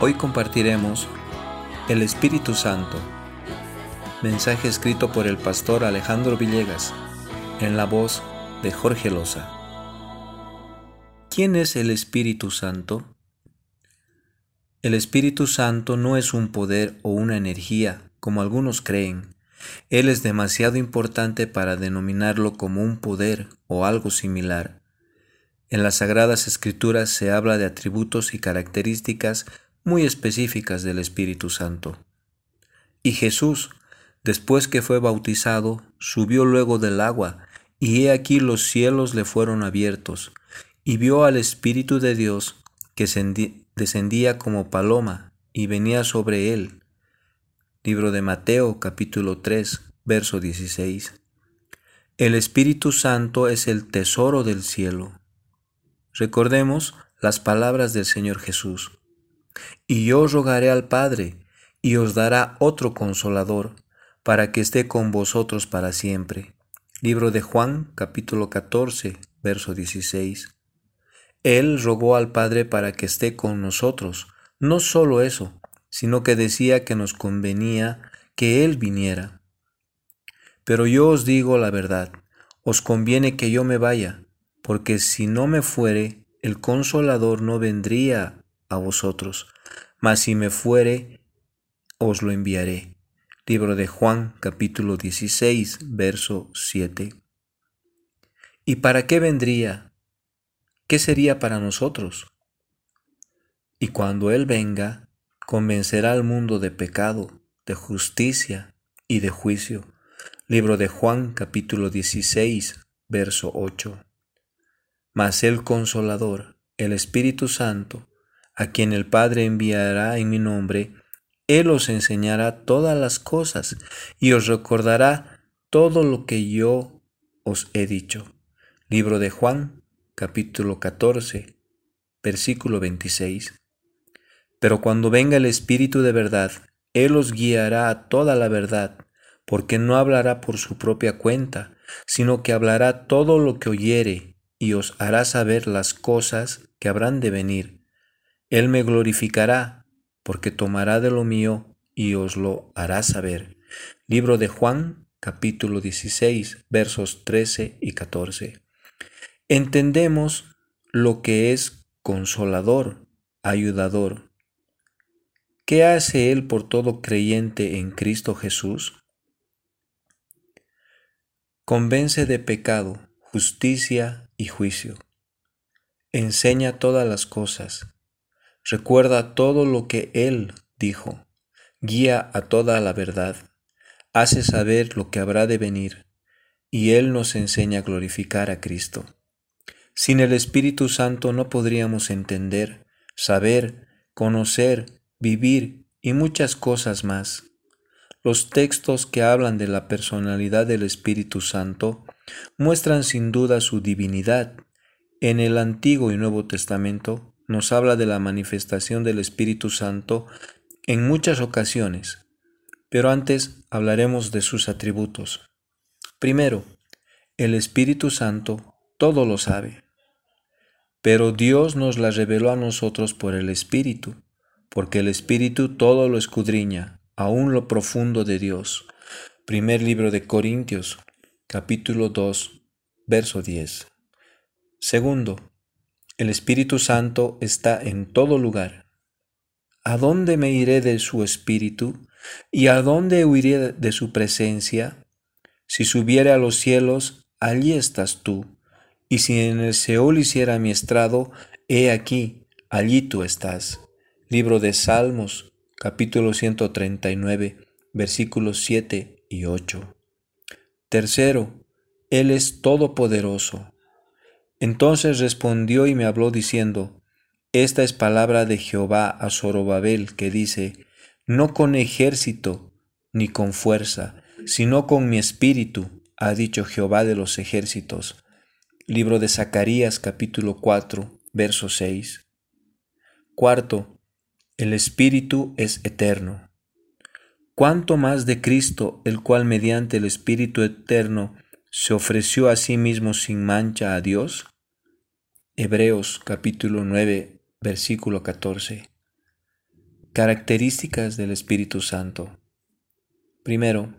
Hoy compartiremos El Espíritu Santo, mensaje escrito por el pastor Alejandro Villegas, en la voz de Jorge Loza. ¿Quién es el Espíritu Santo? El Espíritu Santo no es un poder o una energía, como algunos creen. Él es demasiado importante para denominarlo como un poder o algo similar. En las Sagradas Escrituras se habla de atributos y características muy específicas del Espíritu Santo. Y Jesús, después que fue bautizado, subió luego del agua, y he aquí los cielos le fueron abiertos, y vio al Espíritu de Dios que descendía como paloma y venía sobre él. Libro de Mateo capítulo 3, verso 16. El Espíritu Santo es el tesoro del cielo. Recordemos las palabras del Señor Jesús. Y yo rogaré al Padre, y os dará otro consolador, para que esté con vosotros para siempre. Libro de Juan, capítulo 14, verso 16. Él rogó al Padre para que esté con nosotros. No solo eso, sino que decía que nos convenía que Él viniera. Pero yo os digo la verdad, os conviene que yo me vaya, porque si no me fuere, el consolador no vendría a vosotros, mas si me fuere, os lo enviaré. Libro de Juan capítulo 16, verso 7. ¿Y para qué vendría? ¿Qué sería para nosotros? Y cuando Él venga, convencerá al mundo de pecado, de justicia y de juicio. Libro de Juan capítulo 16, verso 8. Mas el consolador, el Espíritu Santo, a quien el Padre enviará en mi nombre, Él os enseñará todas las cosas y os recordará todo lo que yo os he dicho. Libro de Juan, capítulo 14, versículo 26. Pero cuando venga el Espíritu de verdad, Él os guiará a toda la verdad, porque no hablará por su propia cuenta, sino que hablará todo lo que oyere y os hará saber las cosas que habrán de venir él me glorificará, porque tomará de lo mío y os lo hará saber. Libro de Juan, capítulo 16, versos 13 y 14. Entendemos lo que es consolador, ayudador. ¿Qué hace Él por todo creyente en Cristo Jesús? Convence de pecado, justicia y juicio. Enseña todas las cosas Recuerda todo lo que Él dijo, guía a toda la verdad, hace saber lo que habrá de venir, y Él nos enseña a glorificar a Cristo. Sin el Espíritu Santo no podríamos entender, saber, conocer, vivir y muchas cosas más. Los textos que hablan de la personalidad del Espíritu Santo muestran sin duda su divinidad. En el Antiguo y Nuevo Testamento nos habla de la manifestación del Espíritu Santo en muchas ocasiones, pero antes hablaremos de sus atributos. Primero, el Espíritu Santo todo lo sabe, pero Dios nos la reveló a nosotros por el Espíritu, porque el Espíritu todo lo escudriña, aún lo profundo de Dios. Primer libro de Corintios, capítulo 2, verso 10. Segundo, el Espíritu Santo está en todo lugar. ¿A dónde me iré de su Espíritu? ¿Y a dónde huiré de su presencia? Si subiere a los cielos, allí estás tú. Y si en el Seol hiciera mi estrado, he aquí, allí tú estás. Libro de Salmos, capítulo 139, versículos 7 y 8. Tercero, Él es todopoderoso. Entonces respondió y me habló diciendo, Esta es palabra de Jehová a Zorobabel, que dice, No con ejército ni con fuerza, sino con mi espíritu, ha dicho Jehová de los ejércitos. Libro de Zacarías capítulo 4, verso 6. Cuarto, el espíritu es eterno. ¿Cuánto más de Cristo, el cual mediante el Espíritu eterno se ofreció a sí mismo sin mancha a Dios? Hebreos capítulo 9, versículo 14. Características del Espíritu Santo. Primero,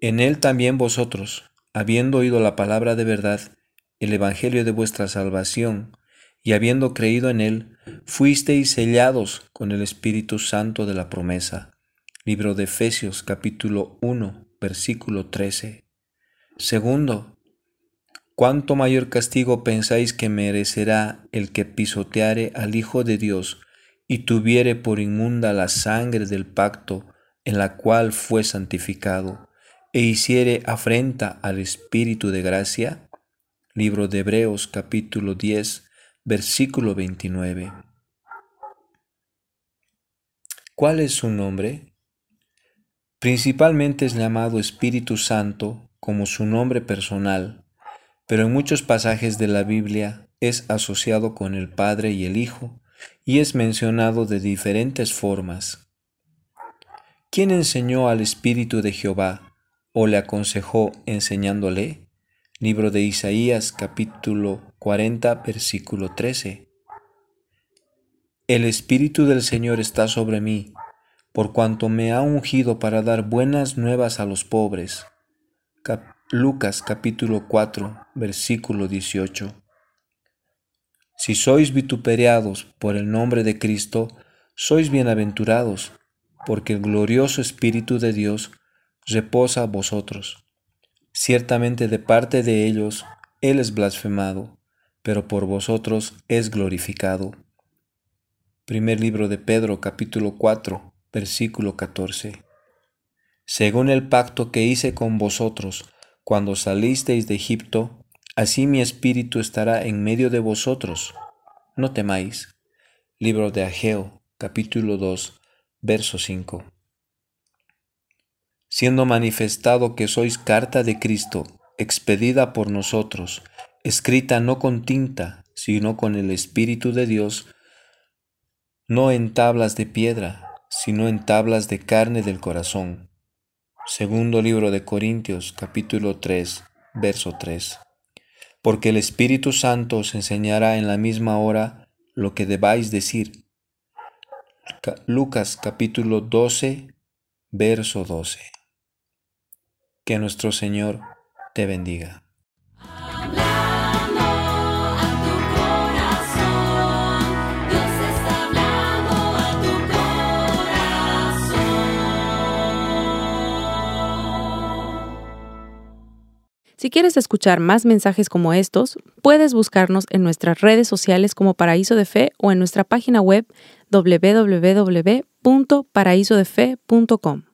en Él también vosotros, habiendo oído la palabra de verdad, el Evangelio de vuestra salvación, y habiendo creído en Él, fuisteis sellados con el Espíritu Santo de la promesa. Libro de Efesios capítulo 1, versículo 13. Segundo, ¿cuánto mayor castigo pensáis que merecerá el que pisoteare al Hijo de Dios y tuviere por inmunda la sangre del pacto en la cual fue santificado, e hiciere afrenta al Espíritu de gracia? Libro de Hebreos capítulo 10, versículo 29. ¿Cuál es su nombre? Principalmente es llamado Espíritu Santo como su nombre personal, pero en muchos pasajes de la Biblia es asociado con el Padre y el Hijo, y es mencionado de diferentes formas. ¿Quién enseñó al Espíritu de Jehová o le aconsejó enseñándole? Libro de Isaías capítulo 40 versículo 13. El Espíritu del Señor está sobre mí, por cuanto me ha ungido para dar buenas nuevas a los pobres. Lucas capítulo 4 versículo 18. Si sois vituperiados por el nombre de Cristo, sois bienaventurados, porque el glorioso Espíritu de Dios reposa a vosotros. Ciertamente de parte de ellos Él es blasfemado, pero por vosotros es glorificado. Primer libro de Pedro capítulo 4 versículo 14. Según el pacto que hice con vosotros cuando salisteis de Egipto, Así mi espíritu estará en medio de vosotros. No temáis. Libro de Ageo, capítulo 2, verso 5. Siendo manifestado que sois carta de Cristo, expedida por nosotros, escrita no con tinta, sino con el Espíritu de Dios, no en tablas de piedra, sino en tablas de carne del corazón. Segundo libro de Corintios, capítulo 3, verso 3 porque el Espíritu Santo os enseñará en la misma hora lo que debáis decir. Lucas capítulo 12, verso 12. Que nuestro Señor te bendiga. Si quieres escuchar más mensajes como estos, puedes buscarnos en nuestras redes sociales como Paraíso de Fe o en nuestra página web www.paraisodefe.com.